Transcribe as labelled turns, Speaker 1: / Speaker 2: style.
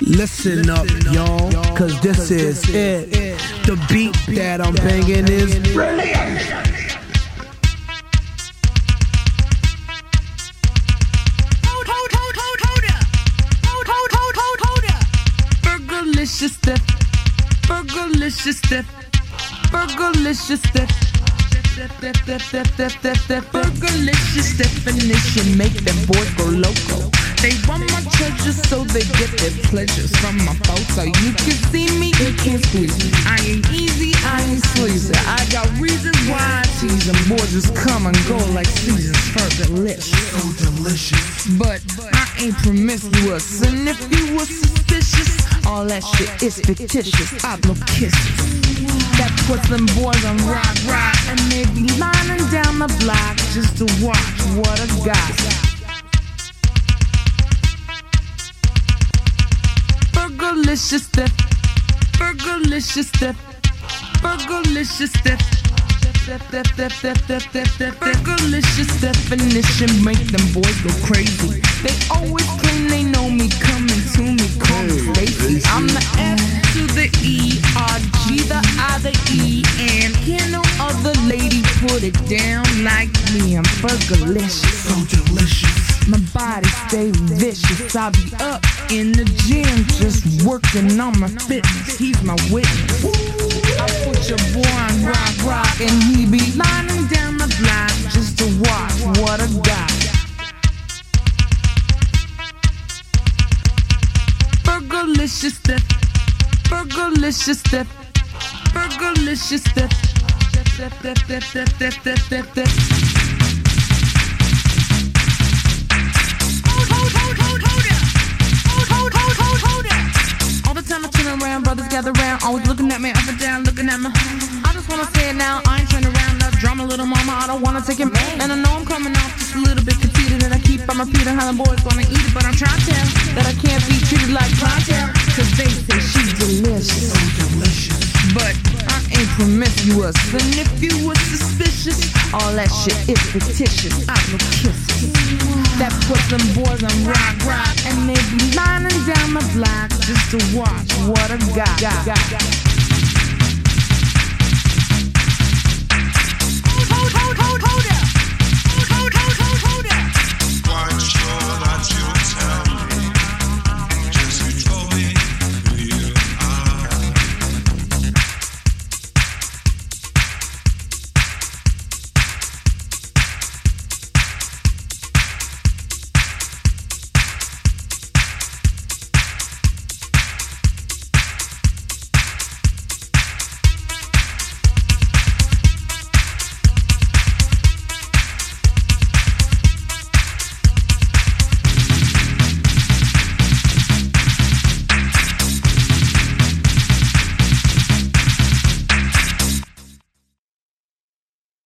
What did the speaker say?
Speaker 1: Listen up, y'all, cause this is it. The beat that I'm banging is brilliant.
Speaker 2: Fergalicious step, Fergalicious step, Fergalicious step. Fergalicious definition make them boys go loco. They want my treasure so they get their pleasures from my photo. You can see me, you can't squeeze me. I ain't easy, I ain't sleazy. I got reasons why I tease them. Boys just come and go like seasons. Fergalicious.
Speaker 3: So delicious.
Speaker 2: But I ain't promiscuous. And if you were suspicious, all that shit is fictitious. I blow kisses. That puts them boys on rock, rock. Fergalicious step, Fergalicious step, Fergalicious step. Fergalicious definition make them boys go crazy. They always claim they know me, coming to me, call me. I'm the F to the E, R G the I the E, and can no other lady put it down like me. I'm Fergalicious.
Speaker 3: So delicious.
Speaker 2: My body stay vicious. I be up in the gym just working on my fitness. He's my witness. I put your boy on rock, rock, and he be lining down the block just to watch what I got. Fergalicious step, Fergalicious step, Fergalicious step. Step, step, step, step, step, step, step, down, looking at me. I just wanna say it now, I ain't turning around, that drama, little mama, I don't wanna take it back. And I know I'm coming off just a little bit conceited, and I keep on repeating how the boys wanna eat it, but I'm trying to tell that I can't be treated like clientele, cause they say she's delicious.
Speaker 3: So delicious.
Speaker 2: But I ain't promiscuous, and if you were suspicious, all that shit is fictitious. I will kisses. That puts them boys on rock, rock, and they be lining down the block just to watch what I got. got, got, got.